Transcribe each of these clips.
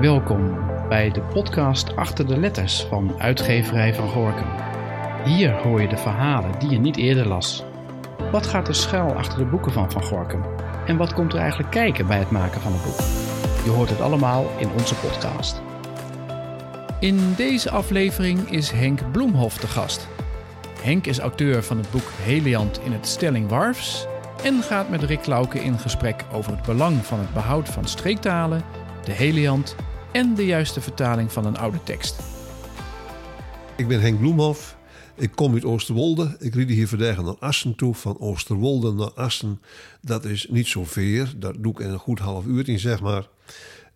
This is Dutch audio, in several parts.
Welkom bij de podcast Achter de Letters van Uitgeverij van Gorkum. Hier hoor je de verhalen die je niet eerder las. Wat gaat er schuil achter de boeken van Van Gorkum? En wat komt er eigenlijk kijken bij het maken van een boek? Je hoort het allemaal in onze podcast. In deze aflevering is Henk Bloemhof de gast. Henk is auteur van het boek Heliant in het Stelling Warfs en gaat met Rick Lauke in gesprek over het belang van het behoud van streektalen, de Heliant en de juiste vertaling van een oude tekst. Ik ben Henk Bloemhof. Ik kom uit Oosterwolde. Ik rijd hier vandaag naar Assen toe. Van Oosterwolde naar Assen. Dat is niet zo ver. Dat doe ik in een goed half uur in, zeg maar.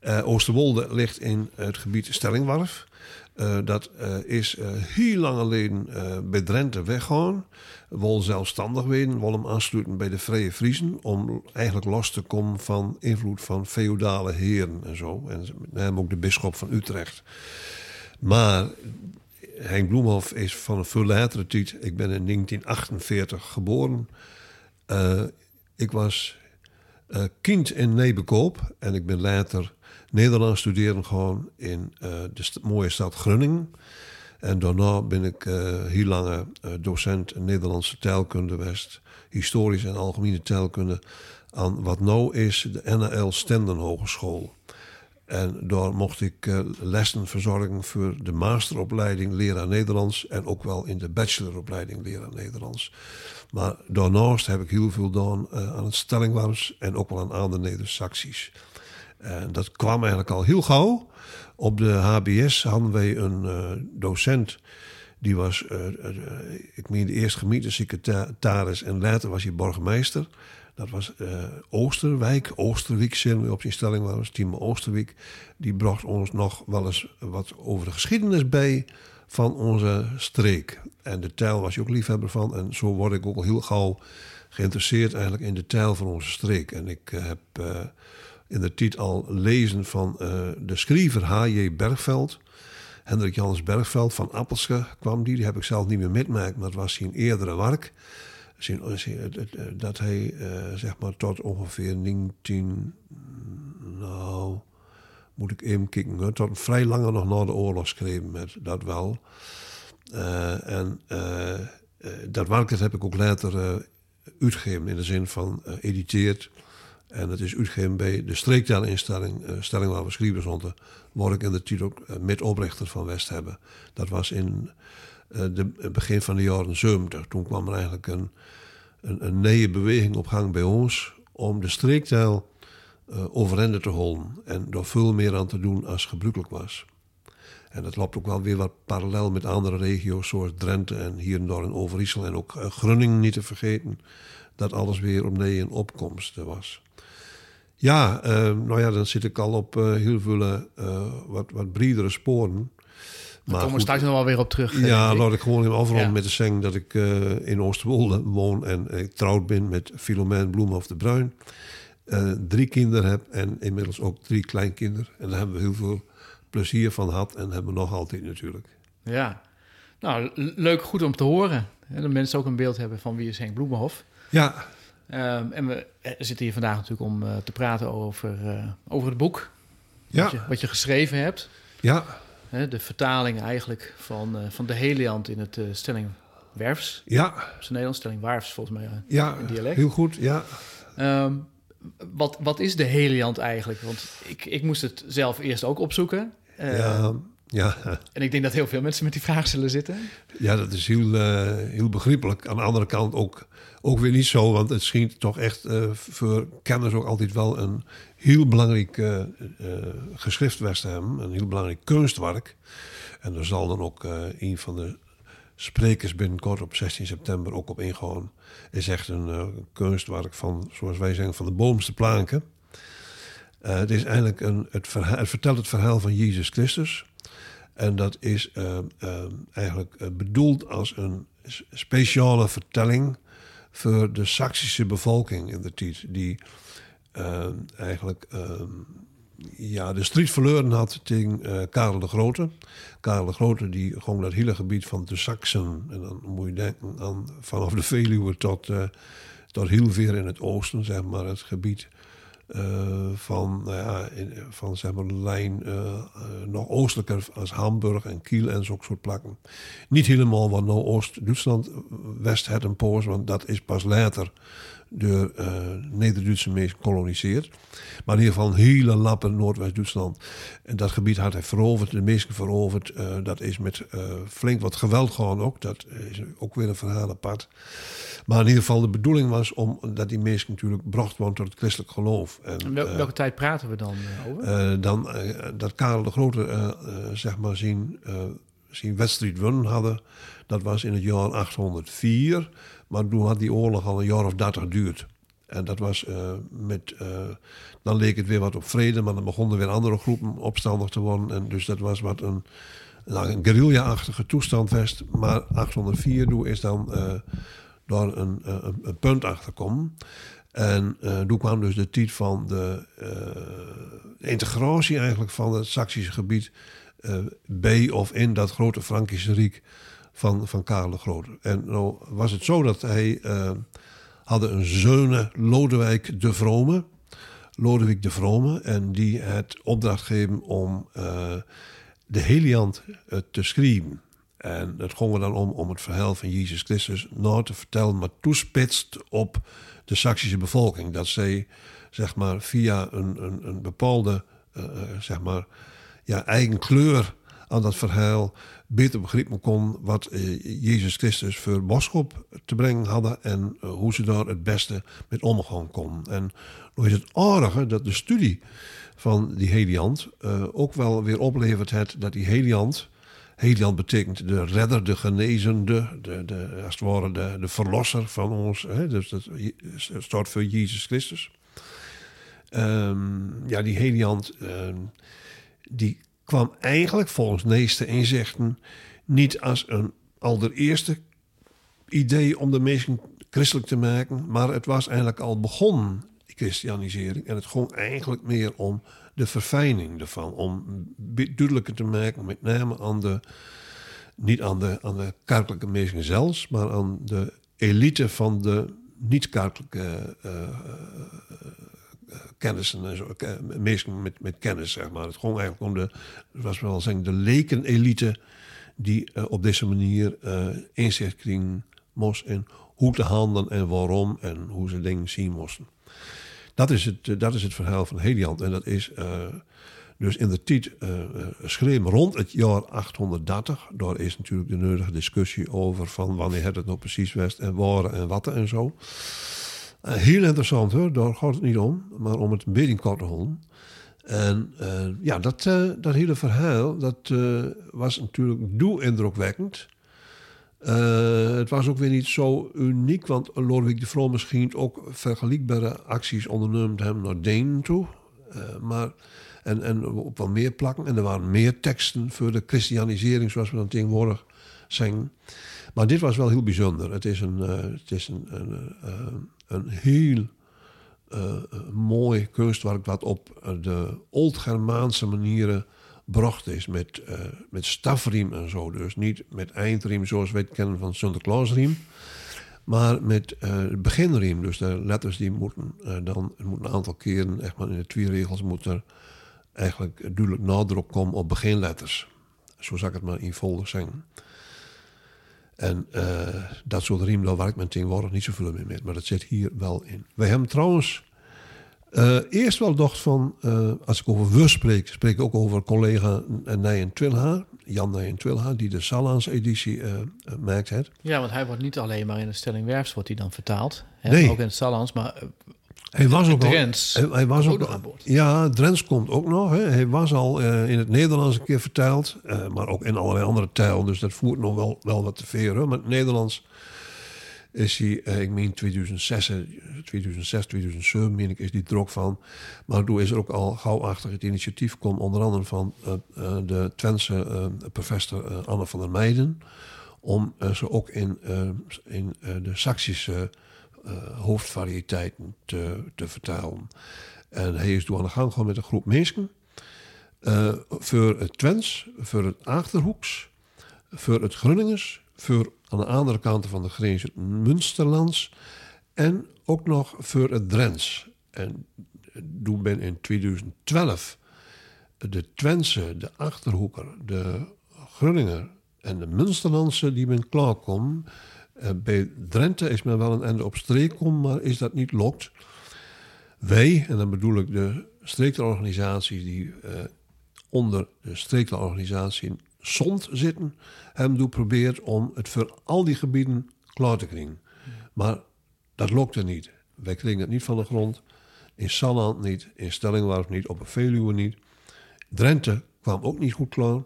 Uh, Oosterwolde ligt in het gebied Stellingwarf. Uh, dat uh, is heel lang geleden bij Drenthe weggaan. Wil zelfstandig werden, wil hem aansluiten bij de Vrije Friesen. Om eigenlijk los te komen van invloed van feodale heren en zo. En hem ook de bisschop van Utrecht. Maar Henk Bloemhof is van een veel latere tijd. Ik ben in 1948 geboren. Ik was uh, kind in Nebekoop en ik ben later Nederlands studeren gewoon in uh, de mooie stad Groningen. En daarna ben ik heel lange docent Nederlandse taalkunde geweest, historisch en algemene taalkunde aan wat nou is de NL Stenden Hogeschool. En daar mocht ik uh, lessen verzorgen voor de masteropleiding leraar Nederlands en ook wel in de bacheloropleiding leraar Nederlands. Maar daarnaast heb ik heel veel gedaan uh, aan het stellingwarms en ook wel aan andere Neder-Saxisch. En dat kwam eigenlijk al heel gauw. Op de HBS hadden wij een uh, docent. Die was, ik meen, de eerste gemeentesecretaris en later was hij burgemeester. Dat was uh, Oosterwijk, we op zijn stelling was, Timo Oosterwijk. Die bracht ons nog wel eens wat over de geschiedenis bij van onze streek. En de taal was je ook liefhebber van. En zo word ik ook al heel gauw geïnteresseerd eigenlijk in de taal van onze streek. En ik uh, heb uh, in de tijd al lezen van de schrijver H.J. Bergveld. Hendrik Jans Bergveld van Appelske kwam die. Die heb ik zelf niet meer metmaakt, maar het was zijn eerdere werk dat hij uh, zeg maar tot ongeveer 19, nou moet ik even kijken, tot vrij langer nog na de oorlog schreef met dat wel. En dat werk heb ik ook later uitgegeven in de zin van editeerd. En het is uitgegeven bij de streektalinstelling, stelling waar we waar ik in de tijd ook met oprichter van West hebben. Dat was in het begin van de jaren 70. Toen kwam er eigenlijk een, een, een nieuwe beweging op gang bij ons om de streektaal uh, overeind te houden en er veel meer aan te doen als gebruikelijk was. En dat loopt ook wel weer wat parallel met andere regio's zoals Drenthe en hier en daar in Overijssel en ook uh, Groningen niet te vergeten, dat alles weer opnieuw in opkomst was. Ja, nou ja, dan zit ik al op heel veel wat, wat bredere sporen. Daar komen we straks nog wel weer op terug. Ja, laat ik gewoon afronden ja. met te zeggen dat ik uh, in Oosterwolde woon en ik trouwd ben met Filomeen Bloemhof de Bruin. Uh, drie kinderen heb en inmiddels ook drie kleinkinderen. En daar hebben we heel veel plezier van gehad en hebben we nog altijd natuurlijk. Ja, nou leuk, goed om te horen. Hè, dat mensen ook een beeld hebben van wie is Henk Bloemhof. Ja. Um, en we zitten hier vandaag natuurlijk om uh, te praten over, over het boek. Ja. Wat je, wat je geschreven hebt. Ja de vertaling eigenlijk van, uh, van de Heliant in het uh, stelling Werfs. Ja. Op zijn Nederlands stelling Warfs, volgens mij. Uh, ja, in dialect. heel goed, ja. Um, wat, wat is de Heliant eigenlijk? Want ik, ik moest het zelf eerst ook opzoeken. ja, ja. En ik denk dat heel veel mensen met die vraag zullen zitten. Ja, dat is heel, heel begrijpelijk. Aan de andere kant ook, ook weer niet zo, want het schijnt toch echt voor kenners ook altijd wel een heel belangrijk uh, uh, geschrift was hem, een heel belangrijk kunstwerk. En er zal dan ook uh, een van de sprekers binnenkort op 16 september ook op ingaan. Is echt een kunstwerk van, zoals wij zeggen, van de boomste planken. het is eigenlijk een, het, verhaal, het vertelt het verhaal van Jezus Christus. En dat is eigenlijk bedoeld als een speciale vertelling voor de Saksische bevolking in de tijd. Die eigenlijk ja, de strijd verloren had tegen Karel de Grote. Karel de Grote die gewoon dat hele gebied van de Saksen, en dan moet je denken aan vanaf de Veluwe tot, tot heel ver in het oosten, zeg maar, het gebied eh, van, nou ja, in, van zeg maar, de lijn uh, nog oostelijker als Hamburg en Kiel en zo'n soort plakken. Niet helemaal wat nou Oost-Duitsland, West het en Poos, want dat is pas later door uh, Neder-Duitse mensen gekoloniseerd. Maar in ieder geval een hele lappen Noordwest-Duitsland. En dat gebied had hij veroverd, de meesten veroverd. Uh, dat is met uh, flink wat geweld gewoon ook. Dat is ook weer een verhaal apart. Maar in ieder geval de bedoeling was om dat die mensen natuurlijk bracht worden tot het christelijk geloof. En, Wel, welke tijd praten we dan over? dan dat Karel de Grote zeg maar zien, zien wedstrijd hadden. Dat was in het jaar 804. Maar toen had die oorlog al een jaar of dertig geduurd. En dat was uh, met. Uh, dan leek het weer wat op vrede, maar dan begonnen weer andere groepen opstandig te worden. En dus dat was wat een, nou, een guerrilla-achtige toestand vast. Maar 804 doe is dan uh, door een, een, een, punt achterkomen. En toen kwam dus de tijd van de integratie eigenlijk van het Saksische gebied bij of in dat grote Frankische Rijk van, van Karel de Grote. En nou was het zo dat hij uh, hadden een zoon, Lodewijk de Vrome. Lodewijk de Vrome. En die het opdracht gegeven om uh, de Heliant uh, te schrijven. En het ging er dan om, om het verhaal van Jezus Christus nou te vertellen, maar toespitst op de Saksische bevolking. Dat zij, zeg maar, via een, een, een bepaalde, zeg maar, ja, eigen kleur aan dat verhaal beter begrepen kon wat eh, Jezus Christus voor boodschap te brengen hadden en eh, hoe ze daar het beste met omgaan kon. En nu is het aardige dat de studie van die Heliant uh, ook wel weer oplevert het dat die Heliant, Heliant betekent de redder, de genezende, de, de, als het ware de, de verlosser van ons, hè, dus dat staat voor Jezus Christus. Um, ja, die Heliant, um, die kwam eigenlijk volgens meeste inzichten niet als een allereerste idee om de mensen christelijk te maken, maar het was eigenlijk al begonnen, die christianisering. En het ging eigenlijk meer om de verfijning ervan, om duidelijker te maken, met name aan de, niet aan de, aan de kerkelijke mensen zelfs, maar aan de elite van de niet-kerkelijke uh, kennissen en zo, mensen met, met kennis, zeg maar. Het ging eigenlijk om de, het was wel zeggen, de lekenelite die uh, op deze manier uh, inzicht kregen moest in hoe te handelen en waarom en hoe ze dingen zien moesten. Dat is het, dat is het verhaal van Heliant en dat is dus in de tijd geschreven rond het jaar 830. Daar is natuurlijk de nodige discussie over van wanneer het nou precies was en waar en wat en zo. Uh, heel interessant hoor, daar gaat het niet om, maar om het een beetje kort te. En uh, ja, dat, uh, dat hele verhaal, dat was natuurlijk doe indrukwekkend. het was ook weer niet zo uniek, want Lodewijk de Vrome misschien ook vergelijkbare acties ondernomen hebben naar Denen toe. maar, en, en op wel meer plakken. En er waren meer teksten voor de christianisering, zoals we dan tegenwoordig zeggen. Maar dit was wel heel bijzonder. Het is een, het is een, een een heel uh, mooi kunstwerk wat op de Old-Germaanse manieren bracht is. Met, uh, met stafriem en zo. Dus niet met eindriem zoals we het kennen van Sinterklaasriem. Maar met beginriem. Dus de letters die moeten dan moeten een aantal keren, echt maar in de twee regels, moet er eigenlijk duidelijk nadruk komen op beginletters. Zo zou ik het maar in volgende zeggen. En uh, dat soort riem, daar werkt men tegenwoordig niet zoveel meer mee. Maar dat zit hier wel in. Wij hebben trouwens uh, eerst wel gedacht van, uh, als ik over we spreek, spreek ik ook over collega Nijen Twilha, Jan Nijen Twilha, die de Salans editie maakt. Het. Ja, want hij wordt niet alleen maar in de stelling Werfs wordt hij dan vertaald. Hè? Nee. Ook in het Salans, maar hij was ook Drents. Al, hij, was ook. Ja, Drents komt ook nog. Hè. Hij was al uh, in het Nederlands een keer vertaald. Uh, maar ook in allerlei andere talen. Dus dat voert nog wel, wel wat te ver. Maar het Nederlands is hij, uh, ik meen 2006, 2006, 2007 meen ik, is die drok van. Maar toen is er ook al gauwachtig het initiatief komt. Onder andere van de Twentse professor Anne van der Meijden. Om ze ook in, in de Saksische uh, hoofdvariëteiten te, te vertalen. En hij is door aan de gang gewoon met een groep mensen. Uh, voor het Twents, voor het Achterhoeks, voor het Grunningers, voor aan de andere kant van de grens het Münsterlands en ook nog voor het Drents. En toen ben in 2012 de Twentse, de Achterhoeker, de Grunninger en de Münsterlandse die men klaarkomen. Uh, bij Drenthe is men wel een einde op streek komen, maar is dat niet lokt. Wij, en dan bedoel ik de streekteorganisaties die uh, onder de streekteorganisatie SOND zitten, hebben geprobeerd om het voor al die gebieden klaar te krijgen. Maar dat lukte niet. Wij kregen het niet van de grond. In Salland niet, in Stellingwarf niet, op een Veluwe niet. Drenthe kwam ook niet goed klaar.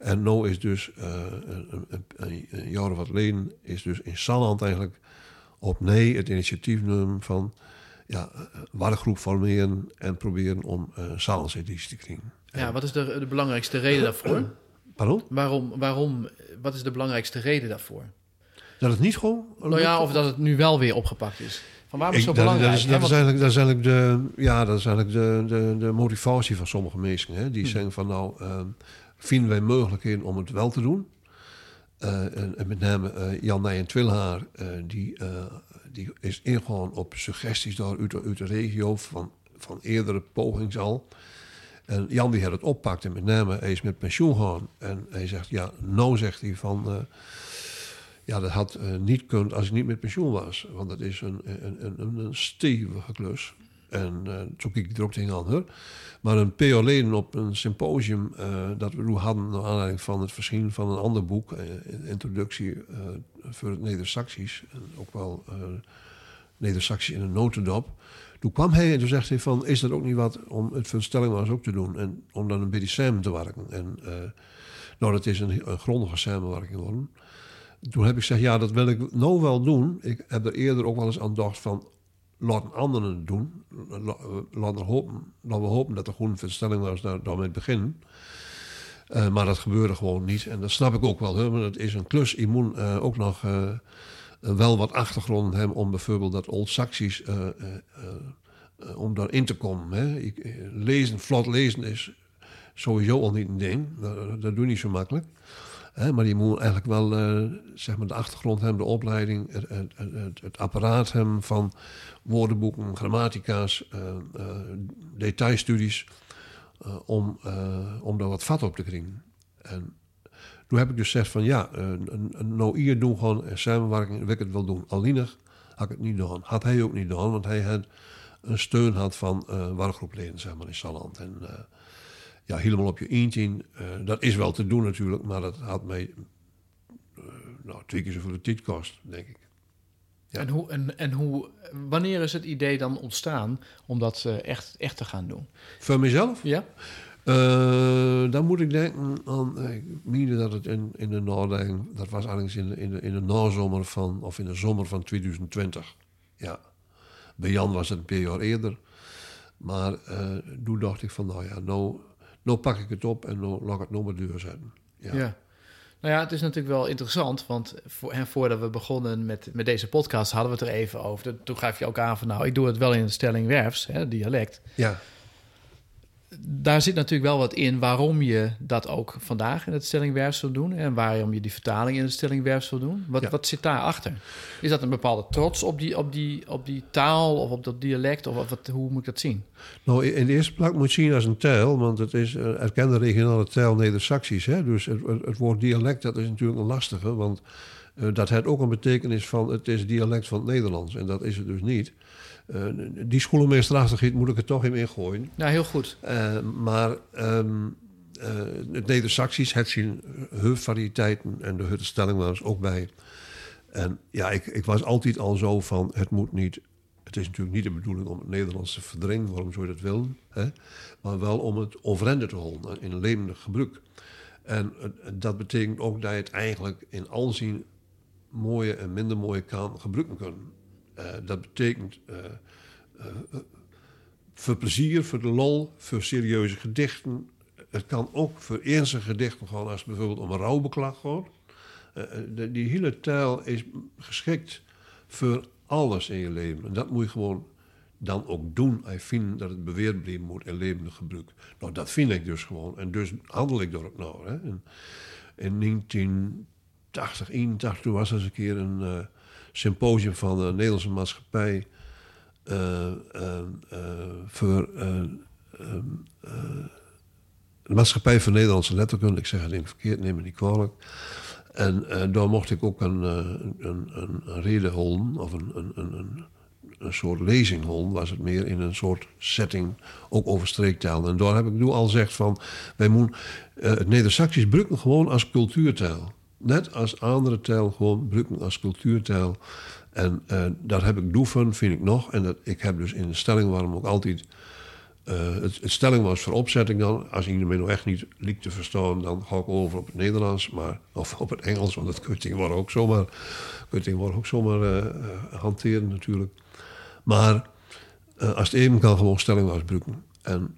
En nu is dus uh, een, een, een, jaar of wat geleden is dus in Salland eigenlijk op nee het initiatief nemen van ja, waardegroep formeren en proberen om uh, Sallands editie te krijgen. Ja, wat is de, de belangrijkste reden daarvoor? Pardon? Waarom, waarom, wat is de belangrijkste reden daarvoor? Dat het niet gewoon... Nou ja, of dat het nu wel weer opgepakt is. Van waarom is het zo belangrijk? Dat is, dat, is eigenlijk, dat is eigenlijk, de, ja, dat is eigenlijk de, de, de motivatie van sommige mensen. Hè? Die hmm. zeggen van nou, uh, vinden wij mogelijkheden om het wel te doen? Uh, en, en, met name uh, Jan Nijen Twilhaar, die, die is ingegaan op suggesties door uit, uit de regio van, van eerdere pogings al. En Jan die had het oppakt en met name hij is met pensioen gaan. En hij zegt, ja, nou zegt hij van... Ja, dat had niet kunnen als ik niet met pensioen was. Want dat is een, een, een, een stevige klus. En uh, zo kijk ik er ook tegenaan hoor. Maar een paar jaar op een symposium uh, dat we hadden... naar aanleiding van het verschijnen van een ander boek... introductie voor het Neder-Saxisch. ook wel Neder-Saxisch in een notendop. Toen kwam hij en toen zegt hij van... is dat ook niet wat om het voor stelling ook te doen... en om dan een beetje samen te werken. En nou, dat is een, een grondige samenwerking geworden... Toen heb ik gezegd, ja, dat wil ik nou wel doen. Ik heb er eerder ook wel eens aan gedacht van... laat anderen het doen. Laat we hopen, laten we hopen dat gewoon een verstelling was daar, daarmee beginnen. Uh, maar dat gebeurde gewoon niet. En dat snap ik ook wel. Hè, het is een klus. Je moet uh, ook nog uh, wel wat achtergrond hebben... om bijvoorbeeld dat Old Saxisch... om daarin te komen. Hè. Ik, lezen, vlot lezen is sowieso al niet een ding. Dat, dat doe je niet zo makkelijk maar je moet eigenlijk wel uh, zeg maar de achtergrond hebben, de opleiding, het, het, het, het apparaat hebben van woordenboeken, grammatica's, uh, uh, detailstudies, om, om daar wat vat op te krijgen. En toen heb ik dus gezegd van ja, nou hier doen gewoon samenwerking, wil ik het wel doen. Alleenig had ik het niet gedaan. Had hij ook niet gedaan, want hij had een steun had van uh, wargroepleden zeg maar, in Salland. En ja, helemaal op je eentje. Uh, dat is wel te doen natuurlijk, maar dat had mij uh, nou, twee keer zoveel de tijd kost, denk ik. Ja. En, hoe, en, en hoe, wanneer is het idee dan ontstaan om dat uh, echt, echt te gaan doen? Voor mezelf? Ja. dan moet ik denken aan, ik meende dat het in, in de nadenking, dat was eigenlijk in de, in, de, in de nazomer van, of in de zomer van 2020. Ja. Bij Jan was het een paar jaar eerder. Maar toen dacht ik van, nou ja, nou nou pak ik het op en nou laat ik het nog maar duur zijn. Ja. ja. Nou ja, het is natuurlijk wel interessant, want voor, en voordat we begonnen met, met deze podcast hadden we het er even over. Toen gaf je ook aan van, nou, ik doe het wel in de stelling werfs, hè, dialect. Ja daar zit natuurlijk wel wat in waarom je dat ook vandaag in het stellingwerf wil doen. En waarom je die vertaling in het stellingwerf wil doen. Wat, wat zit daarachter? Is dat een bepaalde trots op die, op die, op die taal of op dat dialect? Of wat, hoe moet ik dat zien? Nou, in de eerste plaats moet je zien als een taal. Want het is een erkende regionale taal Neder-Saxisch. Dus het, het, woord dialect dat is natuurlijk een lastige. Want uh, dat heeft ook een betekenis van het is dialect van het Nederlands. En dat is het dus niet. Uh, die schoolmeesterachtigheid moet ik er toch in ingooien. Ja, heel goed. Uh, maar um, uh, het Neder-Saxisch heeft zijn variëteiten en de huttenstelling was ook bij. En ja, ik, ik was altijd al zo van, het moet niet... Het is natuurlijk niet de bedoeling om het Nederlands te verdringen, waarom zou je dat willen? Hè? Maar wel om het overeind te houden in een levendig gebruik. En dat betekent ook dat je het eigenlijk in al zijn mooie en minder mooie kan gebruiken kunnen. Uh, dat betekent uh, uh, voor plezier, voor de lol, voor serieuze gedichten. Het kan ook voor ernstige gedichten gaan als het bijvoorbeeld om een rouwbeklag gaat. die hele taal is geschikt voor alles in je leven. En dat moet je gewoon dan ook doen. Ik vind dat het beweerd blijven moet in levendig gebruik. Nou, dat vind ik dus gewoon. En dus handel ik door nou. Hè. In, in 1980, 81, toen was er eens een keer een symposium van de Nederlandse maatschappij voor de Maatschappij voor Nederlandse Letterkunde. Ik zeg het in verkeerd, neem me niet kwalijk. En daar mocht ik ook een, een, een, reden houden, of een, een, een, een soort lezing was het meer in een soort setting, ook over streektaal. En daar heb ik nu al gezegd van, wij moeten het Neder-Saxisch gebruiken gewoon als cultuurtaal. Net als andere taal gewoon gebruiken als cultuurtaal. En uh, dat heb ik doeven, vind ik nog. En dat, ik heb dus in de stelling waarom ook altijd. Uh, het, stelling was voor opzetting dan. Als iemand me nog echt niet liep te verstaan, dan ga ik over op het Nederlands. Maar, of op het Engels, want dat kun je tegenwoordig ook zomaar, kun je ook zomaar uh, hanteren natuurlijk. Maar als het even kan, gewoon stelling was gebruiken. En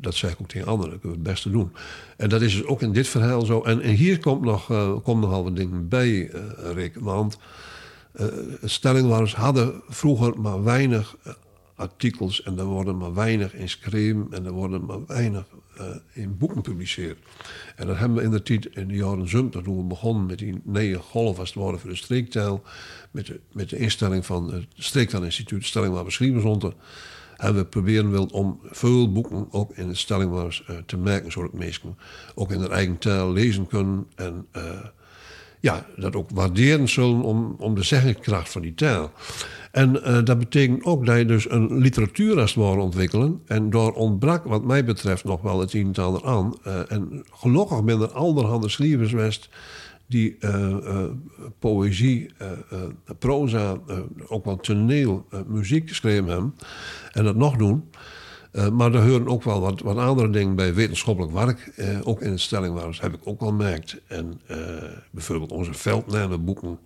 dat zeg ik ook tegen anderen, dat kunnen we het beste doen. En dat is dus ook in dit verhaal zo. En, en hier komt, nog, uh, komt nogal wat dingen bij, uh, Rick. Want uh, stellingwaarders hadden vroeger maar weinig artikels... en er worden maar weinig in schreeuwen en er worden maar weinig in boeken gepubliceerd. En dat hebben we in de tijd, in de jaren 70, toen we begonnen met die negen golf als het ware voor de streektaal... met de, met de instelling van het Streektaalinstituut, Stelling waar stond en we proberen wel om veel boeken ook in de stellingwaars uh, te maken, zodat mensen ook in hun eigen taal lezen kunnen. En uh, ja, dat ook waarderen zullen om, om de zeggingskracht van die taal. En uh, dat betekent ook dat je dus een literatuur als ontwikkelen. En daar ontbrak wat mij betreft nog wel het een en ander aan. en gelukkig ben er allerhande schrijvers die uh, uh, poëzie, uh, proza, ook wel toneel, muziek geschreven hebben. En dat nog doen. maar er horen ook wel wat, wat andere dingen bij wetenschappelijk werk. ook in het heb ik ook wel gemerkt. En bijvoorbeeld onze veldnamenboeken,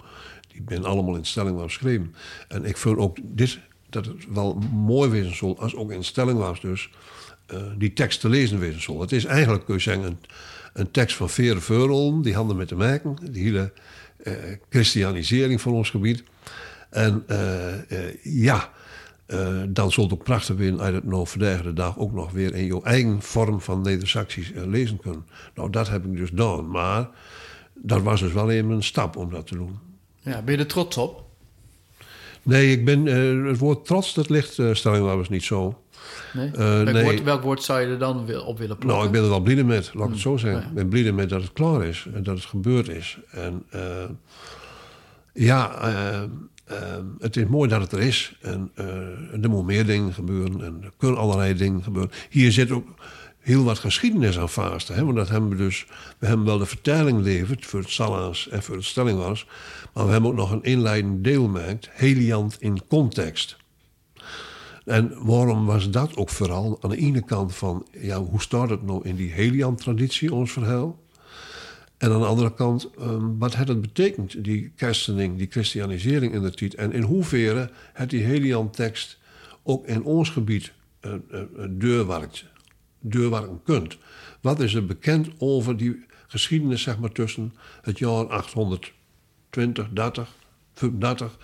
die zijn allemaal in stelling geschreven. En ik vind ook dit, dat het wel mooi wezen zal, als ook in stelling was dus, die tekst te lezen wezen zal. Het is eigenlijk, kun je zeggen, een, een tekst van Vere Veurel, die handen met te maken. Die hele uh, christianisering van ons gebied. En uh, ja, dan zult ook prachtig zijn uit het nou vandaag de dag ook nog weer in jouw eigen vorm van Neder-Saxisch lezen kunnen. Nou, dat heb ik dus gedaan. Maar dat was dus wel even een stap om dat te doen. Ja, ben je er trots op? Nee, ik ben, het woord trots, dat ligt uh, stelling niet zo. Nee? Uh, welk, nee. Woord, welk, Woord, zou je er dan op willen plakken? Nou, ik ben er wel blij met, laat ik het zo hmm. zeggen. Ik ben blij met dat het klaar is en dat het gebeurd is. En uh, ja, uh, het is mooi dat het er is. En er moeten meer dingen gebeuren en er kunnen allerlei dingen gebeuren. Hier zit ook heel wat geschiedenis aan vast. Hè? Want dat hebben we dus. We hebben wel de vertelling leverd voor het Sala's en voor het Stellingwas. Maar we hebben ook nog een inleidend deel gemaakt, Heliant in context. En waarom was dat ook vooral aan de ene kant van, ja, hoe staat het nou in die Helian-traditie, ons verhaal? En aan de andere kant, um, wat het betekent, die kerstening, die christianisering in de tijd. En in hoeverre het die Helian-tekst ook in ons gebied uh, uh, deurwerkt, deurwerken kunt. Wat is er bekend over die geschiedenis, zeg maar, tussen het jaar 820, 30, 35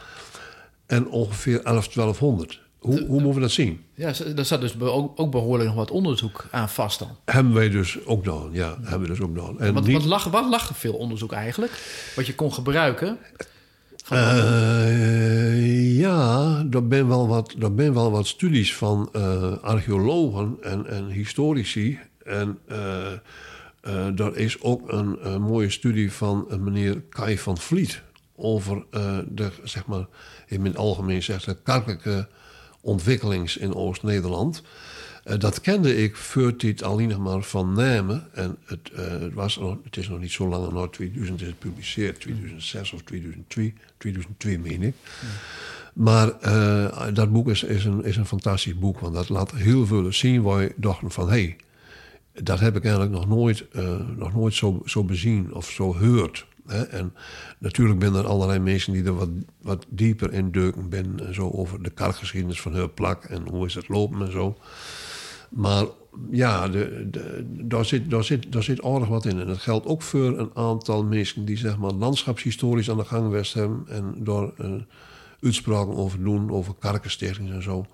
en ongeveer 11, 1200? Hoe, hoe moeten we dat zien? Ja, daar zat dus ook, ook, behoorlijk nog wat onderzoek aan vast dan. Hebben wij dus ook gedaan, ja. Hebben we dus ook gedaan. En wat, niet... wat, lag, wat lag er veel onderzoek eigenlijk? Wat je kon gebruiken? Uh, ja, er zijn wel wat, er ben wel wat studies van uh, archeologen en, en historici. En uh, er is ook een, een, mooie studie van meneer Kai van Vliet over de, zeg maar, in het algemeen zegt, de kerkelijke ontwikkelings in Oost-Nederland. Uh, dat kende ik voor dit alleen maar van namen. En het, uh, het, was nog, het is nog niet zo lang, nou 2000 is het gepubliceerd, 2006 of 2002, 2002 meen ik. Maar uh, dat boek is, is, een, is een fantastisch boek, want dat laat heel veel zien waar je dachten van... hé, hey, dat heb ik eigenlijk nog nooit, nog nooit zo, zo bezien of zo gehoord. En natuurlijk zijn er allerlei mensen die er wat, wat dieper in duiken ben. En zo over de kargeschiedenis van hun plak en hoe is het lopen en zo. Maar ja, de, de, daar, zit, daar, zit, daar zit aardig wat in. En dat geldt ook voor een aantal mensen die zeg maar landschapshistorisch aan de gang geweest. En daar uh, uitspraken over doen, over karkenstichtingen en zo.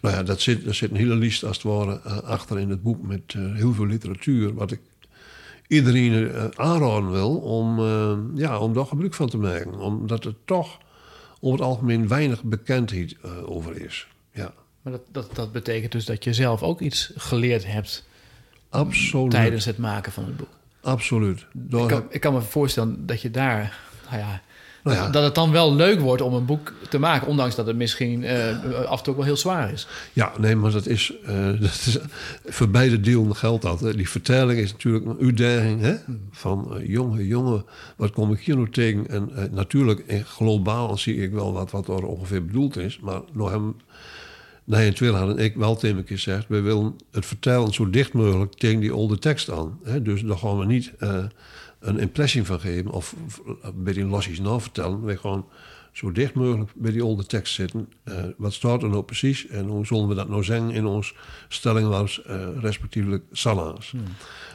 Nou ja, dat zit, zit een hele lijst als het ware uh, achter in het boek met uh, heel veel literatuur. Wat ik iedereen uh, aanraden wil om, uh, ja, om daar gebruik van te maken. Omdat het toch over het algemeen weinig bekendheid over is. Ja. Maar dat, dat, dat betekent dus dat je zelf ook iets geleerd hebt Absoluut. tijdens het maken van het boek. Absoluut. Ik kan, ik kan me voorstellen dat je daar, nou ja, nou ja. Dat het dan wel leuk wordt om een boek te maken, ondanks dat het misschien uh, af en toe ook wel heel zwaar is. Ja, nee, maar dat is, uh, dat is voor beide delen geldt dat. Hè. Die vertelling is natuurlijk een uitdaging hè? van uh, jongen, jongen, wat kom ik hier nou tegen? En natuurlijk, globaal zie ik wel wat, wat er ongeveer bedoeld is, maar nog hem. Nee, in tweede hadden ik wel tegen me gezegd... we willen het vertellen zo dicht mogelijk tegen die oude tekst aan. Hè? Dus dan gaan we niet een impressie van geven of bij die lossies na vertellen. Wij gewoon zo dicht mogelijk bij die oude tekst zitten. Uh, wat staat er nou precies en hoe zullen we dat nou zeggen in ons stellingloos, uh, respectievelijk salaris. Hmm.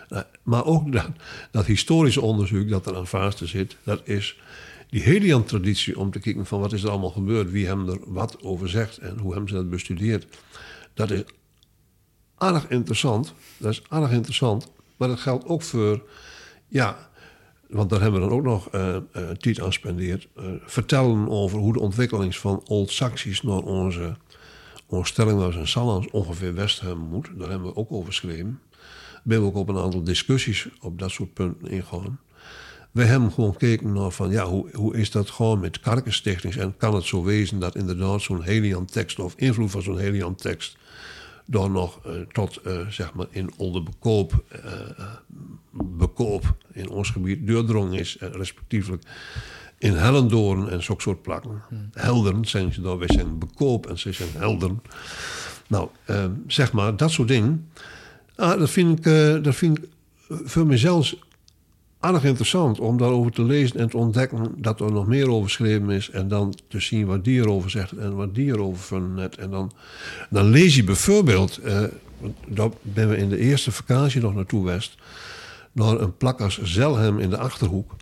Uh, maar ook dat, dat, historische onderzoek dat er aan vast zit, dat is die Helian-traditie om te kijken van wat is er allemaal gebeurd, wie hem er wat over zegt en hoe hebben ze dat bestudeerd. Dat is erg interessant. Dat is erg interessant. Maar dat geldt ook voor, ja, want daar hebben we dan ook nog uh, uh, tijd aan spendeerd. Uh, vertellen over hoe de ontwikkeling van Old Saxies naar onze, onze stelling en Salans ongeveer West hebben moet. Daar hebben we ook over geschreven. We hebben ook op een aantal discussies op dat soort punten ingegaan. We hebben gewoon gekeken naar van, ja, hoe, hoe is dat gewoon met karkenstichtings? En kan het zo wezen dat inderdaad zo'n Helian-tekst of invloed van zo'n Helian-tekst dan nog uh, tot uh, zeg maar in onderbekoop, uh, bekoop in ons gebied doordrong is, respectievelijk in Hellendoorn en zo'n soort plakken. Hmm. Zijn ze dan, wij zijn bekoop en ze zijn helderen. Nou, zeg maar, dat soort dingen, ah, dat, vind ik, dat vind ik voor mezelf erg interessant om daarover te lezen en te ontdekken dat er nog meer over geschreven is. En dan te zien wat die erover zegt en wat die erover vindt. En dan, dan lees je bijvoorbeeld, uh, daar ben we in de eerste vakantie nog naartoe West, naar een plak als Zelhem in de Achterhoek.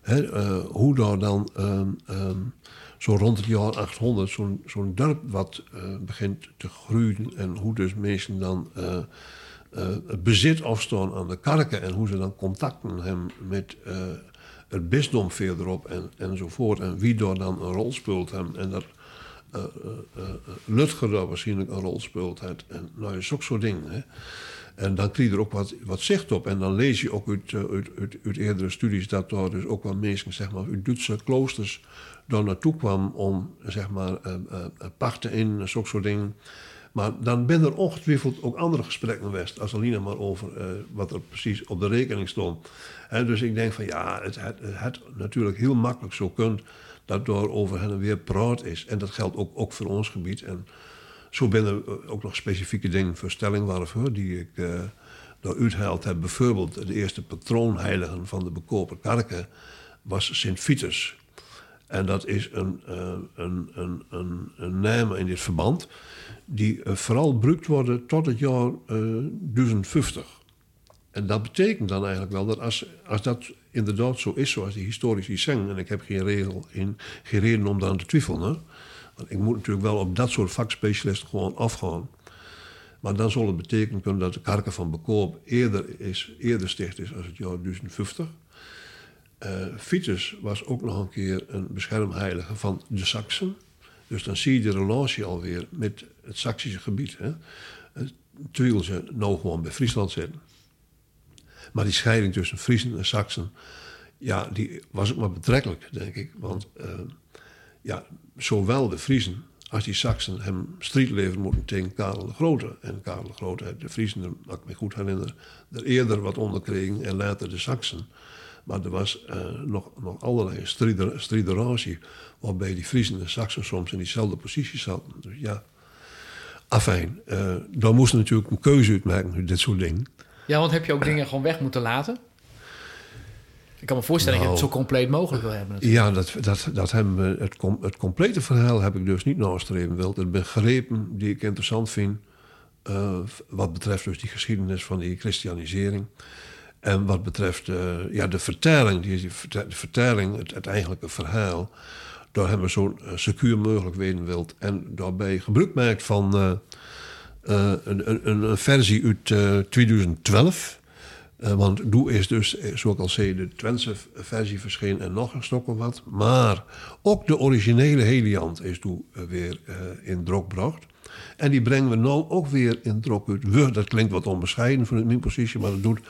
Hè, uh, hoe daar dan um, um, zo rond het jaar 800 zo'n zo'n dorp wat uh, begint te groeien en hoe dus mensen dan het bezit afstaan aan de karken en hoe ze dan contacten hem met uh, het bisdom verderop en, enzovoort. En wie daar dan een rol speelt hem. En dat uh, Lutger daar waarschijnlijk een rol speelt. Het. En nou is ook zo'n ding. Hè. En dan krijg je er ook wat, wat zicht op. En dan lees je ook uit, uit, uit, uit eerdere studies dat daar dus ook wel mensen zeg maar, uit Duitse kloosters daar naartoe kwam om zeg maar, pachten in, zulke soort dingen. Maar dan ben er ongetwijfeld ook andere gesprekken geweest, als alleen maar over uh, wat er precies op de rekening stond. En dus ik denk van ja, het, het natuurlijk heel makkelijk zo kunt dat door over hen en weer praat is. En dat geldt ook, ook voor ons gebied. En zo ben er ook nog specifieke dingen voor stellingwerven die ik uh, door uitgehaald heb. Bijvoorbeeld de eerste patroonheiligen van de bekoper kerken was Sint Vitus. En dat is een, uh, een, een, een, een naam in dit verband die uh, vooral gebruikt worden tot het jaar uh, 1050. En dat betekent dan eigenlijk wel dat als, als dat inderdaad zo is, zoals die historici zeggen, en ik heb geen, regel in, geen reden om daar te twijfelen, want ik moet natuurlijk wel op dat soort vakspecialisten gewoon afgaan. Maar dan zal het betekenen kunnen dat de karken van Bekoop eerder, is, eerder sticht is als het jaar 1050. Uh, Vitus was ook nog een keer een beschermheilige van de Saksen. Dus dan zie je de relatie alweer met het Saksische gebied. Hè. Terwijl ze nou gewoon bij Friesland zitten. Maar die scheiding tussen Friesen en Saksen, ja, die was ook maar betrekkelijk, denk ik. Want uh, ja, zowel de Friesen als die Saksen hem strijd leveren moeten tegen Karel de Grote. En Karel de Grote, de Friesen, dat ik me goed herinner, er eerder wat onder kregen en later de Saksen. Maar er was uh, nog, nog allerlei strider, strideratie, waarbij die Friesen en Saksen soms in diezelfde positie zaten. Dus ja, afijn. Uh, dan moesten natuurlijk een keuze uitmaken, dit soort dingen. Ja, want heb je ook dingen gewoon weg moeten laten? Ik kan me voorstellen nou, dat je het zo compleet mogelijk wil hebben. Natuurlijk. Ja, dat, dat, dat hebben we, het, com, het complete verhaal heb ik dus niet nastreven wild. Het begrepen die ik interessant vind, uh, wat betreft dus die geschiedenis van die christianisering. En wat betreft uh, ja, de vertelling, die, de vertelling, het, het eigenlijke verhaal, daar hebben we zo uh, secuur mogelijk weten wilt. En daarbij gebruik maakt van uh, een, een, een, versie uit 2012 Eh, want Doe is dus, eh, zoals ik al zei, de Twentse versie verscheen en nog een stok wat. Maar ook de originele Heliant is Doe eh, weer in druk gebracht. En die brengen we nu ook weer in druk uit. We, dat klinkt wat onbescheiden van mijn positie, maar dat doet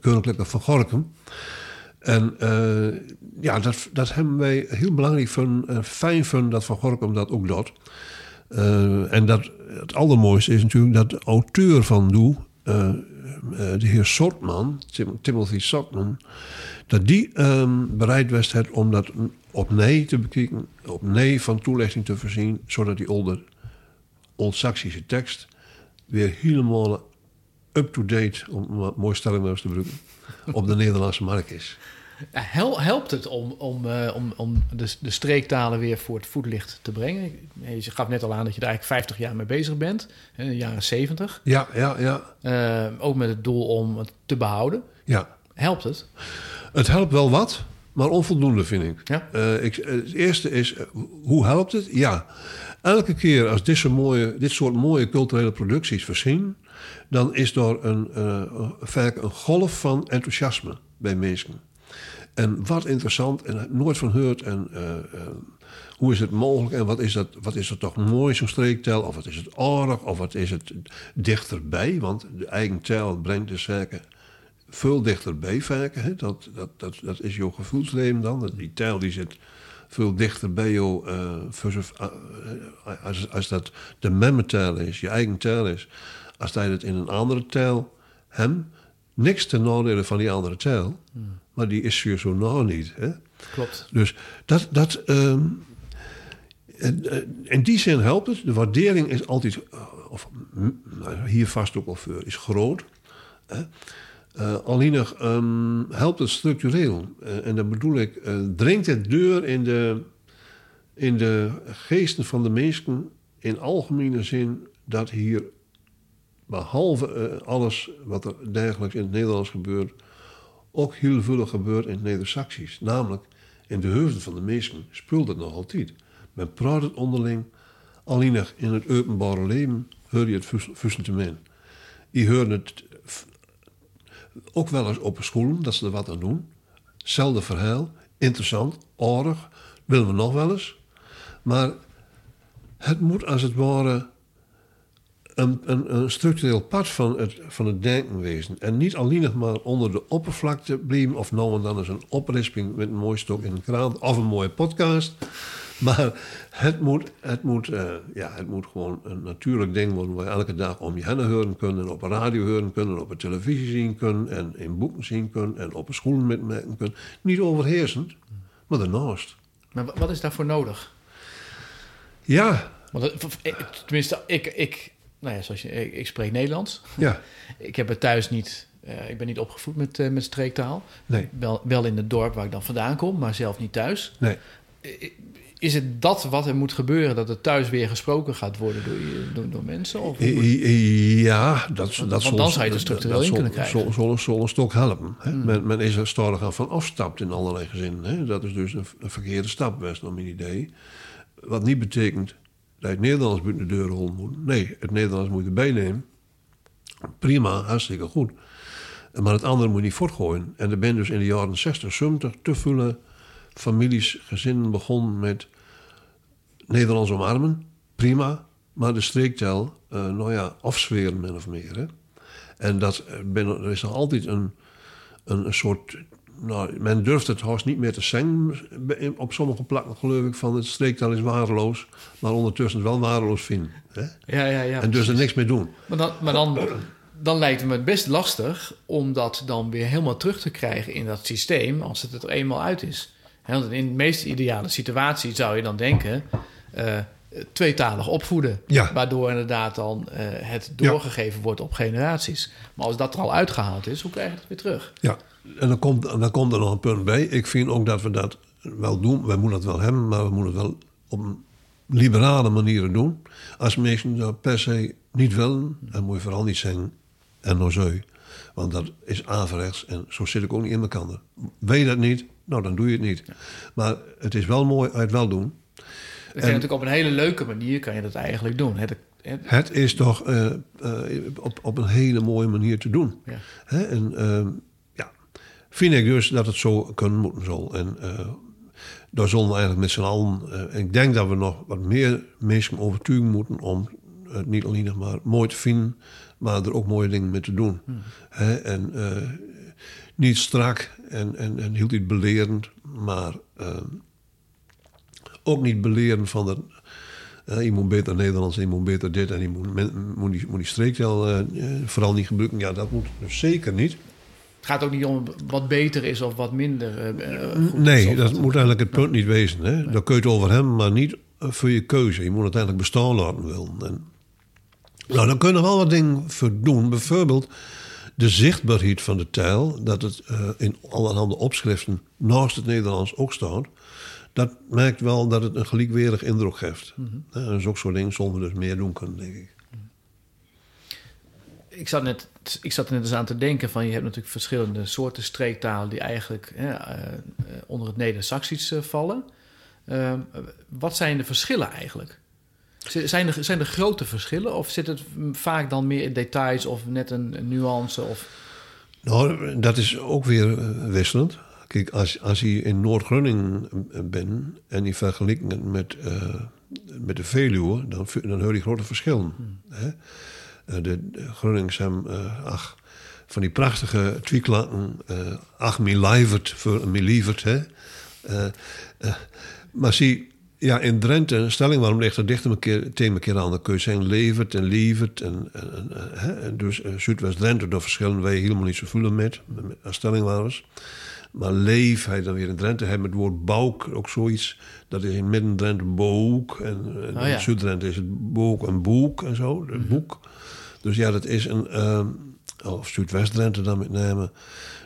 Koninklijke van Gorkum. En uh, ja, dat, dat hebben wij heel belangrijk van, en fijn vinden dat Van Gorkum dat ook doet. En dat, het allermooiste is natuurlijk dat de auteur van Doe, de heer Sortman, Tim, Timothy Sortman, dat die um, bereid was het om dat opnieuw te bekijken, opnieuw van toelichting te voorzien, zodat die oude Old-Saxische tekst weer helemaal up-to-date, om mooi stelling te gebruiken, op de Nederlandse markt is. Hel, helpt het om, om, uh, om, om de, de streektalen weer voor het voetlicht te brengen? Je gaf net al aan dat je er eigenlijk 50 jaar mee bezig bent, in de jaren 70. Ja, ja, ja. Uh, ook met het doel om het te behouden. Ja. Helpt het? Het helpt wel wat, maar onvoldoende vind ik. Ja? Uh, ik het eerste is, hoe helpt het? Ja, elke keer als dit, mooie, dit soort mooie culturele producties verschijnen, dan is er een, vaak een golf van enthousiasme bij mensen. En wat interessant, en nooit van gehoord. En uh, uh, hoe is het mogelijk? En wat is, dat, wat is er toch mooi, zo'n streektel? Of wat is het aardig? Of wat is het dichterbij? Want de eigen tel brengt de zaken veel dichterbij vaak. Hè? Dat, dat, dat, dat is jouw gevoelsleven dan. Die tel die zit veel dichter bij jou. Als, als dat de memmetel is, je eigen tel is. Als hij het in een andere tel hem niks ten nadele van die andere. Hmm. Maar die is hier zo nou niet. Hè? Klopt. Dus dat. dat um, in die zin helpt het. De waardering is altijd, of hier vast ook al voor, is groot. Hè? Uh, alleen nog um, helpt het structureel. Uh, en dan bedoel ik, uh, dringt het deur in de, in de geesten van de mensen in algemene zin dat hier behalve alles wat er dergelijks in het Nederlands gebeurt, ook heel veel gebeurt in het Neder-Saxisch. Namelijk, in de hoofden van de mensen speelt het nog altijd. Men praat het onderling, alleen in het openbare leven hoor je het fussentement. Je hoort het ook wel eens op school, dat ze er wat aan doen. Hetzelfde verhaal, interessant, aardig, willen we nog wel eens. Maar het moet als het ware een, een, een, structureel pad van het, van het denken wezen. En niet alleen nog maar onder de oppervlakte blijven, of nou en dan eens een oprisping met een mooi stok in een kraan of een mooie podcast. Maar het moet, het moet, uh, ja, het moet gewoon een natuurlijk ding worden waar je elke dag om je heen horen kunnen, op een radio horen kunnen, op een televisie zien kunnen, en in boeken zien kunnen, en op een school metmerken kunnen. Niet overheersend, maar daarnaast. Maar wat is daarvoor nodig? Ja. Want, tenminste, ik, ik, nou ja, zoals je, ik, ik spreek Nederlands. Ja. ik heb het thuis niet, uh, ik ben niet opgevoed met, uh, met streektaal. Nee. Wel, wel in het dorp waar ik dan vandaan kom, maar zelf niet thuis. Nee. Is het dat wat er moet gebeuren, dat het thuis weer gesproken gaat worden door, door, door mensen? Of ja, dat, want, dat want dan zou je er structureel in kunnen krijgen. Zal een stok helpen. Hè? Hmm. Men, men, is er sterk aan van afstapt in allerlei gezinnen. Hè? Dat is dus een, een verkeerde stap, best naar mijn idee. Wat niet betekent het Nederlands buiten de deur rond moet. Nee, het Nederlands moet je erbij nemen. Prima, hartstikke goed. Maar het andere moet niet voortgooien. En er zijn dus in de jaren 60, 70 te veel families, gezinnen begonnen met Nederlands omarmen. Prima. Maar de streektel, uh, nou ja, afzweren min of meer. Hè? En dat, ben, er is nog altijd een, een, een soort nou, men durft het haast niet meer te zeggen op sommige plekken, geloof ik, van het streektaal is waardeloos, maar ondertussen wel waardeloos vinden. Hè? Ja, ja, ja. En dus er niks mee doen. Maar dan, maar dan, dan lijkt het me best lastig om dat dan weer helemaal terug te krijgen in dat systeem als het er eenmaal uit is. Want in de meest ideale situatie zou je dan denken. Uh, tweetalig opvoeden. Ja. Waardoor inderdaad dan uh, het doorgegeven ja. wordt op generaties. Maar als dat er al uitgehaald is, hoe krijg je het weer terug? Ja, en dan komt, dan komt er nog een punt bij. Ik vind ook dat we dat wel doen. Wij moeten het wel hebben, maar we moeten het wel op een liberale manier doen. Als mensen dat per se niet willen, dan moet je vooral niet zeggen en nou zo. Want dat is averechts en zo zit ik ook niet in elkaar. Weet je dat niet? Nou, dan doe je het niet. Maar het is wel mooi uit wel doen. Kan je natuurlijk op een hele leuke manier kan je dat eigenlijk doen. Het, is toch uh, uh, op, op een hele mooie manier te doen. Ja. Hè? En uh, ja, vind ik dus dat het zo kunnen moeten zal. En daar zullen we eigenlijk met z'n allen... ik denk dat we nog wat meer mensen overtuigen moeten... om het niet alleen nog maar mooi te vinden... maar er ook mooie dingen mee te doen. Hmm. Hè? En niet strak en, en, en hield niet belerend... maar ook niet beleren van. Uh, je moet beter Nederlands, moet beter dit en je moet, men, moet, die, moet die streektaal uh, vooral niet gebruiken. Ja, dat moet dus zeker niet. Het gaat ook niet om wat beter is of wat minder. Uh, nee, dat moet eigenlijk het punt niet wezen. Hè? Nee. Dan kun je het over hem, maar niet voor je keuze. Je moet het eigenlijk bestaan laten willen. En, nou, dan kunnen we wel wat dingen voor doen. Bijvoorbeeld de zichtbaarheid van de taal. Dat het in allerhande opschriften naast het Nederlands ook staat dat merkt wel dat het een gelijkwerig indruk geeft. Mm -hmm. En zulke soort dingen zullen we dus meer doen kunnen, denk ik. Ik zat, net, ik zat er net eens aan te denken van... je hebt natuurlijk verschillende soorten streektalen... die eigenlijk uh, onder het Neder-Saxisch uh, vallen. Uh, wat zijn de verschillen eigenlijk? Zijn er, zijn er grote verschillen? Of zit het vaak dan meer in details... of net een, een nuance? Of... Nou, dat is ook weer wisselend. Kijk, als, als je in Noord-Groningen bent en je vergelijkt het met, uh, met de Veluwe, dan, dan hoor je grote verschillen. Hmm. Hè? Uh, de, de hebben, uh, ach, van die prachtige tweeklakken, ach, me lijvert voor een me lievert. Hè? maar zie, ja, in Drenthe, stelling waarom ligt er dichter een keer, tegen een keer aan. Dan kun je zeggen levert en lievert. En, en, en, en dus Zuidwest-Drenthe, daar verschillen wij helemaal niet zo voelen met, als stelling was. Maar leef, hij dan weer in Drenthe. Hij met het woord bouk ook zoiets. Dat is in Midden-Drenthe boek. En, en oh, ja. in Zuid-Drenthe is het boek en boek en zo. Een boek. Dus ja, dat is een... Uh, of Zuidwest-Drenthe dan met name.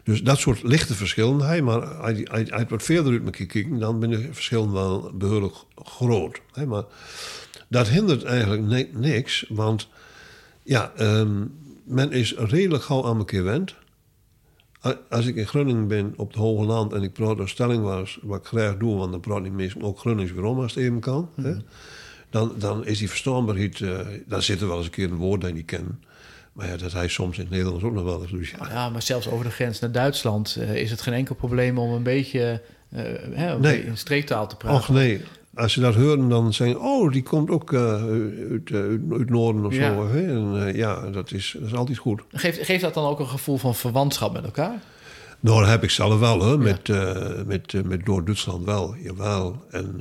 Dus dat soort lichte verschillen. Hij, maar als je wat verder uit elkaar kijken... dan zijn de verschillen wel behoorlijk groot. Hè? Maar dat hindert eigenlijk niks. Want ja, um, men is redelijk gauw aan elkaar gewend als ik in Groningen ben op het Hoge Land en ik praat door stelling was, wat ik graag doe, want dan praat ik meestal ook Gronings weer om als het even kan. Mhm. Hè? Dan, dan is die verstaanbaarheid, uh, dan zit er wel eens een keer een woord dat je niet ken. Maar ja, dat hij soms in het Nederlands ook nog wel eens doet. Ja. ja, maar zelfs over de grens naar Duitsland uh, is het geen enkel probleem om een beetje uh, hè, nee. in streektaal te praten. Och nee, als je dat hoort, dan zeggen oh, die komt ook uh, uit, uit, het noorden of Ja. zo. Hè? En, uh, ja, dat is, dat is altijd goed. Geeft, geeft dat dan ook een gevoel van verwantschap met elkaar? Nou, dat heb ik zelf wel, hè. Met, uh, met, met Noord-Duitsland wel, jawel. En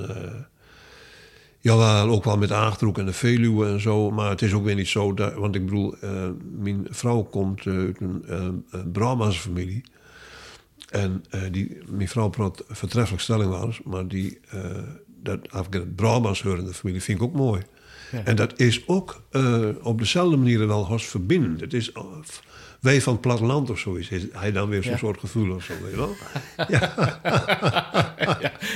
jawel, ook wel met Achterhoek en de Veluwe en zo. Maar het is ook weer niet zo, dat, want ik bedoel, mijn vrouw komt uit een Brahma's familie. En die, mijn vrouw praat vertreffelijk stellingwaardig, maar die, dat, het Brahma's hoor in de familie, vind ik ook mooi. Ja. En dat is ook op dezelfde manier wel als verbindend. Het is wij van het platteland of zoiets. Is hij dan weer zo'n Ja. soort gevoel of zo, weet je wel? ja,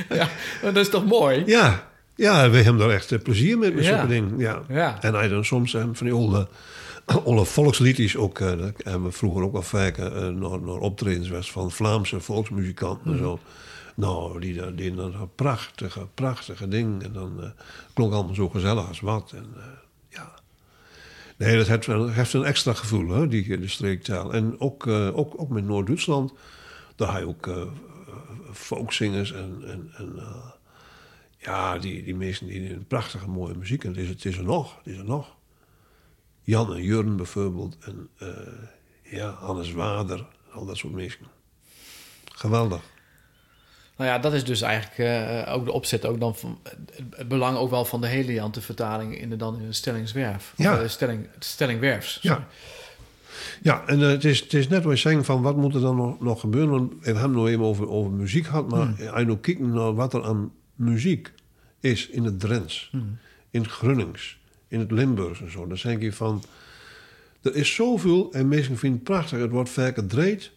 ja, dat is toch mooi? Ja, ja, wij hebben daar echt eh, plezier mee met zulke dingen. Ja. Ja. En hij dan soms eh, van die oude, oude volksliedjes ook. eh, dat hebben we vroeger ook wel vaak eh, naar, naar optredens was van Vlaamse volksmuzikanten en zo. Nou, die, die dan prachtige, prachtige dingen. En dan eh, klonk allemaal zo gezellig als wat. En eh, ja. Nee, dat heeft, een extra gevoel, hè, die, de streektaal. En ook, eh, ook, ook met Noord-Duitsland. Daar heb je ook eh folkzingers en... en, en eh, ja, die, die mensen die een prachtige mooie muziek. En het is, het is er nog, het is er nog. Jan en Jurn bijvoorbeeld. En eh, ja, Hannes Wader. Al dat soort mensen. Geweldig. Nou ja, dat is dus eigenlijk eh, ook de opzet, ook dan van, het- belang ook wel van de Heliante vertaling in de, dan in een stellingswerf. Ja. eh, stelling, stellingwerfs. Ja. Ja, en eh, het, is, het is net wat je zegt van wat moet er dan nog, nog gebeuren. Want we hebben het nog even over, over muziek gehad. Maar als je nou kijkt naar wat er aan muziek is in het Drents. In het Grunnings. In het Limburgs en zo. Dan denk je van... Er is zoveel en mensen vinden het prachtig. Het wordt vaak gedreed.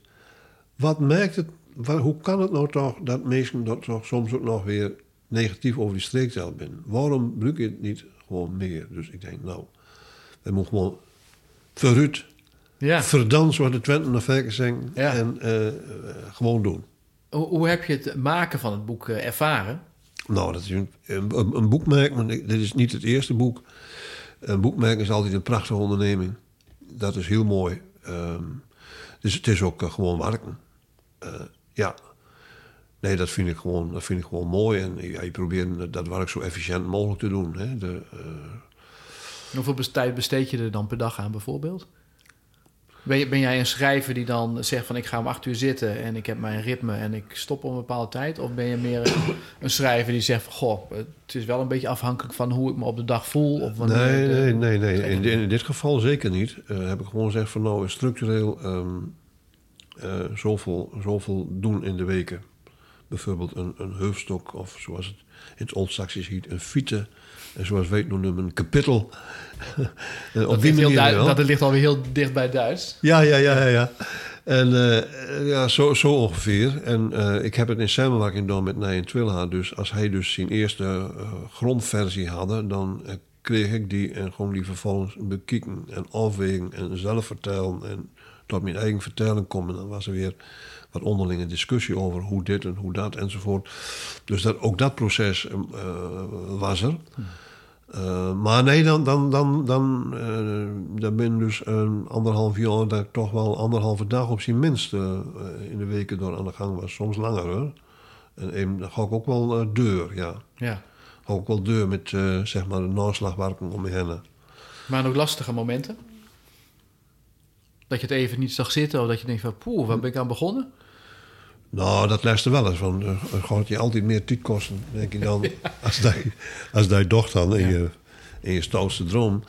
Wat maakt het... Hoe kan het nou toch dat mensen dat toch soms ook nog weer negatief over die streektaal zijn? Waarom gebruik je het niet gewoon meer? Dus ik denk, nou... We moeten gewoon vooruit Ja. verdans wat de Twenten naar Verken zeggen Ja. en eh, eh, gewoon doen. Hoe, hoe heb je het maken van het boek eh, ervaren? Nou, dat is een, een, een boekmerk, maar dit is niet het eerste boek. Een boekmerk is altijd een prachtige onderneming. Dat is heel mooi. Ehm, dus het is ook gewoon werken. Ja. Nee, dat vind ik gewoon, dat vind ik gewoon mooi. En ja, je probeert dat werk zo efficiënt mogelijk te doen. Hè. De, uh... Hoeveel tijd besteed je er dan per dag aan bijvoorbeeld? Ben, ben, jij een schrijver die dan zegt van ik ga om acht uur zitten en ik heb mijn ritme en ik stop op een bepaalde tijd? Of ben je meer een, schrijver die zegt van goh, het is wel een beetje afhankelijk van hoe ik me op de dag voel? Of nee, nee, nee, nee. In, in, dit geval zeker niet. Uh, heb ik gewoon gezegd van nou structureel um, uh, zoveel, zoveel doen in de weken. Bijvoorbeeld een, een heufstok of zoals het in het Old-Saxisch heet, een fiete. En zoals weet noemen een kapitel. Eh, op die manier wel. Dat ligt alweer heel dicht bij Duits. Ja, ja, ja, ja. ja. En uh, ja, zo, zo ongeveer. En uh, ik heb het in samenwerking gedaan met Nijen Twilha. Dus als hij dus zijn eerste uh, grondversie had, dan kreeg ik die en gewoon die vervolgens bekijken en afwegen en zelf vertellen en tot mijn eigen vertelling komen. Dan was er weer wat onderlinge discussie over hoe dit en hoe dat enzovoort. Dus dat, ook dat proces was er. Uh, maar nee, dan, dan, dan, dan, uh, dan ben dus een anderhalf jaar dat ik toch wel anderhalve dag op zijn minst in de weken door aan de gang was. Soms langer hoor. En dan ga ik ook wel deur, ja. Ja. Ga ook wel deur met zeg maar de naslagwerken om me heen. Maar nog lastige momenten? Dat je het even niet zag zitten of dat je denkt van poeh, waar ben ik aan begonnen? Nou, dat luister wel eens. Van, uh, gaat je altijd meer tijd kosten, denk je dan. Als dat als je docht dan in, je, in je stoutste droom.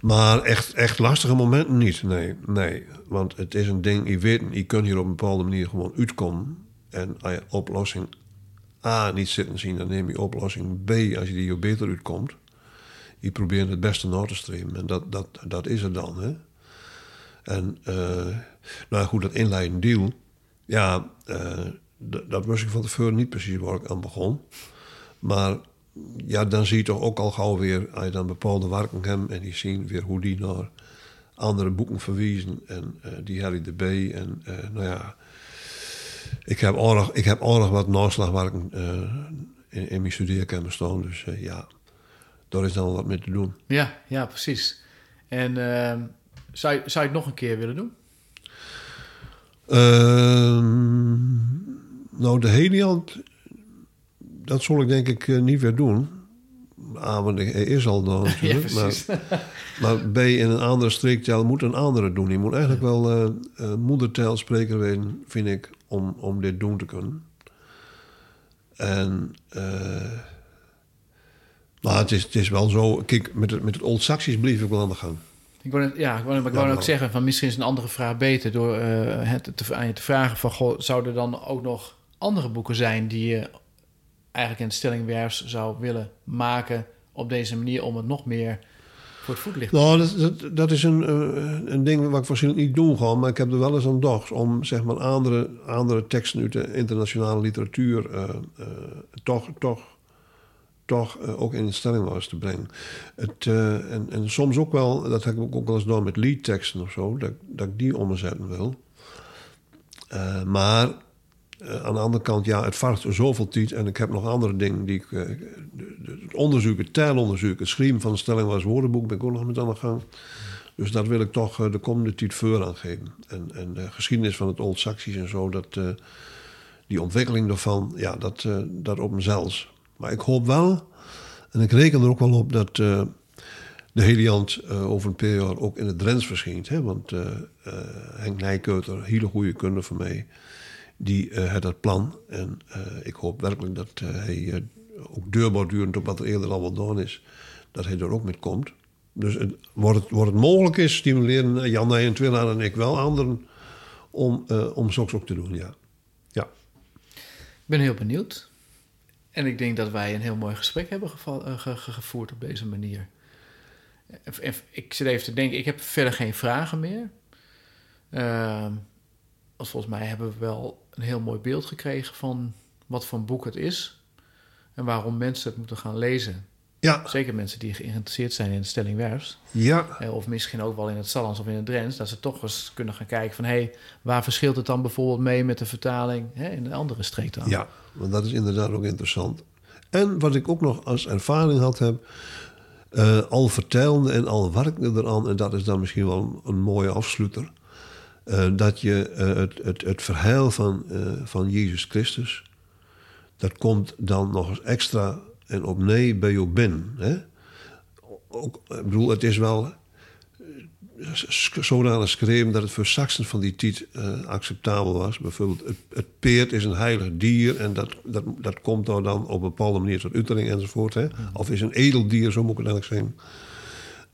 Maar echt, echt lastige momenten niet. Nee, nee. Want het is een ding, je weet, je kunt hier op een bepaalde manier gewoon uitkomen. En als je oplossing A niet zitten zien, dan neem je oplossing B als je die er beter uitkomt. Je probeert het beste na te streamen. En dat, dat, dat is het dan. Hè? En uh, nou goed, dat inleidend deal ja, uh, dat wist ik van tevoren niet precies waar ik aan begon. Maar ja, dan zie je toch ook al gauw weer, als je dan bepaalde werken hebt en die zien weer hoe die naar andere boeken verwijzen en uh, die Harry de B. En uh, nou ja, ik heb aardig, ik heb aardig wat naslagwerken in, in mijn studeerkamer staan. Dus ja, daar is dan wat mee te doen. Ja, ja precies. En ehm, zou, je, zou je het nog een keer willen doen? Ehm, nou, de Heliant, dat zal ik denk ik eh, niet weer doen. A, want hij is al dan natuurlijk. maar, maar B, in een andere streektaal moet een andere doen. Je moet eigenlijk wel uh, uh, moedertaalspreker zijn, vind ik, om, om dit doen te kunnen. En... maar het is, het is wel zo... Kijk, met het, met het Old Saxisch bleef ik wel aan de gang. Ik wou, ja, ik wou, ik wou ook zeggen, van misschien is een andere vraag beter door uh, het te, aan je te vragen van, goh, zouden er dan ook nog andere boeken zijn die je eigenlijk in stellingwerfs zou willen maken op deze manier om het nog meer voor het voetlicht te Nou, dat, dat, is een, uh, een ding wat ik waarschijnlijk niet doen ga, maar ik heb er wel eens aan gedacht om zeg maar andere, andere teksten uit de internationale literatuur uh, toch, toch toch uh, ook in stelling was te brengen. Het, uh, en, en soms ook wel, dat heb ik ook wel eens gedaan met liedteksten of zo, dat, dat ik die omzetten wil. Uh, maar aan de andere kant, ja, het vraagt zoveel tijd en ik heb nog andere dingen die ik. het onderzoek, het taalonderzoek, het schrijven van een stelling was woordenboek, ben ik ook nog met aan de gang. Dus dat wil ik toch de komende tijd voor aan geven. En, en de geschiedenis van het Old Saxisch en zo, dat, die ontwikkeling daarvan, ja, dat, dat op mezelf. Maar ik hoop wel, en ik reken er ook wel op dat uh, de Heliant uh, over een jaar ook in het Drents verschijnt. Hè? Want uh, Henk Nijkeuter, hele goede kunde van mij, die had dat plan. En ik hoop werkelijk dat hij ook deurborduurend op wat er eerder al wat gedaan is, dat hij er ook mee komt. Dus het, wordt, het, het mogelijk is, stimuleren Jan en Twilla en ik wel anderen om, om zoks ook te doen, ja. ja. Ik ben heel benieuwd. En ik denk dat wij een heel mooi gesprek hebben uh, gevoerd op deze manier. ik zit even te denken, ik heb verder geen vragen meer. Uh, volgens mij hebben we wel een heel mooi beeld gekregen van wat voor boek het is. En waarom mensen het moeten gaan lezen. Ja. Zeker mensen die geïnteresseerd zijn in de stelling werfs. Ja. Eh, of misschien ook wel in het Salans of in het Drents. Dat ze toch eens kunnen gaan kijken van... hé, hey, waar verschilt het dan bijvoorbeeld mee met de vertaling hè, in een andere streek dan? Ja, want dat is inderdaad ook interessant. En wat ik ook nog als ervaring had heb, eh, al vertelende en al werkende eraan, en dat is dan misschien wel een, mooie afsluiter, eh, dat je het, het, het verhaal van, van Jezus Christus, dat komt dan nog eens extra en opnieuw bij je binnen. Hè? Ook, ik bedoel, het is wel zodanig geschreven dat het voor Saxen van die tijd uh, acceptabel was. Bijvoorbeeld, het, het, peert is een heilig dier en dat, dat, dat komt dan op een bepaalde manier tot uitering enzovoort. Hè? Of is een edel dier, zo moet ik het eigenlijk zeggen.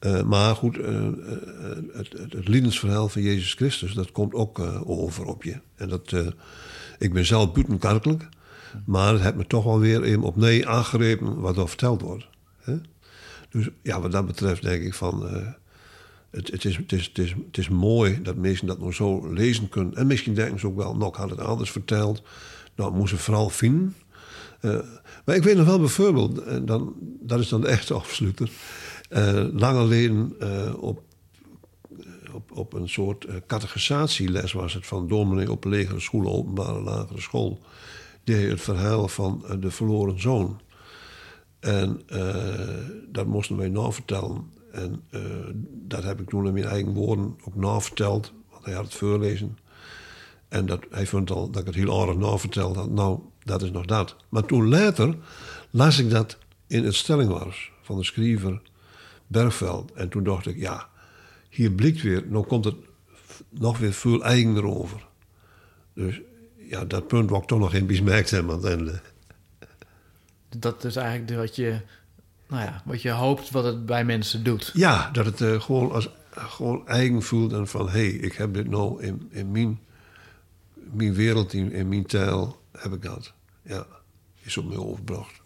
Uh, maar goed, het, het, van Jezus Christus, dat komt ook over op je. En dat, ik ben zelf buitenkerkelijk, maar het heeft me toch wel weer even opnieuw aangrepen wat er verteld wordt. Hè? Dus ja, wat dat betreft denk ik van het, het, is, het, is, het, is, het is mooi dat mensen dat nog zo lezen kunnen. En misschien denken ze ook wel, nog had het anders verteld. Nou, moesten vooral vinden. Uh, maar ik weet nog wel bijvoorbeeld, en dan, dat is dan de echte afsluiter. Uh, lang geleden uh, op, op, op een soort catechisatie-les was het van dominee op legere school, openbare lagere school. Die het verhaal van de verloren zoon. En dat moesten wij nou vertellen. En uh, dat heb ik toen in mijn eigen woorden ook naverteld. Want hij had het voorlezen. En dat, hij vond al dat ik het heel aardig naverteld had. Nou, dat is nog dat. Maar toen later las ik dat in het stellingwars van de schrijver Bergveld. En toen dacht ik, ja, hier blikt weer, nou komt het nog weer veel eigener over. Dus ja, dat punt wat ik toch nog geen besmerkt hebben aan het einde. Dat is eigenlijk wat je nou ja, wat je hoopt wat het bij mensen doet. Ja, dat het uh, gewoon als gewoon eigen voelt en van hé, hey, ik heb dit nou in, in mijn, mijn wereld, in, in mijn taal, heb ik dat. Ja, is op mij overbracht.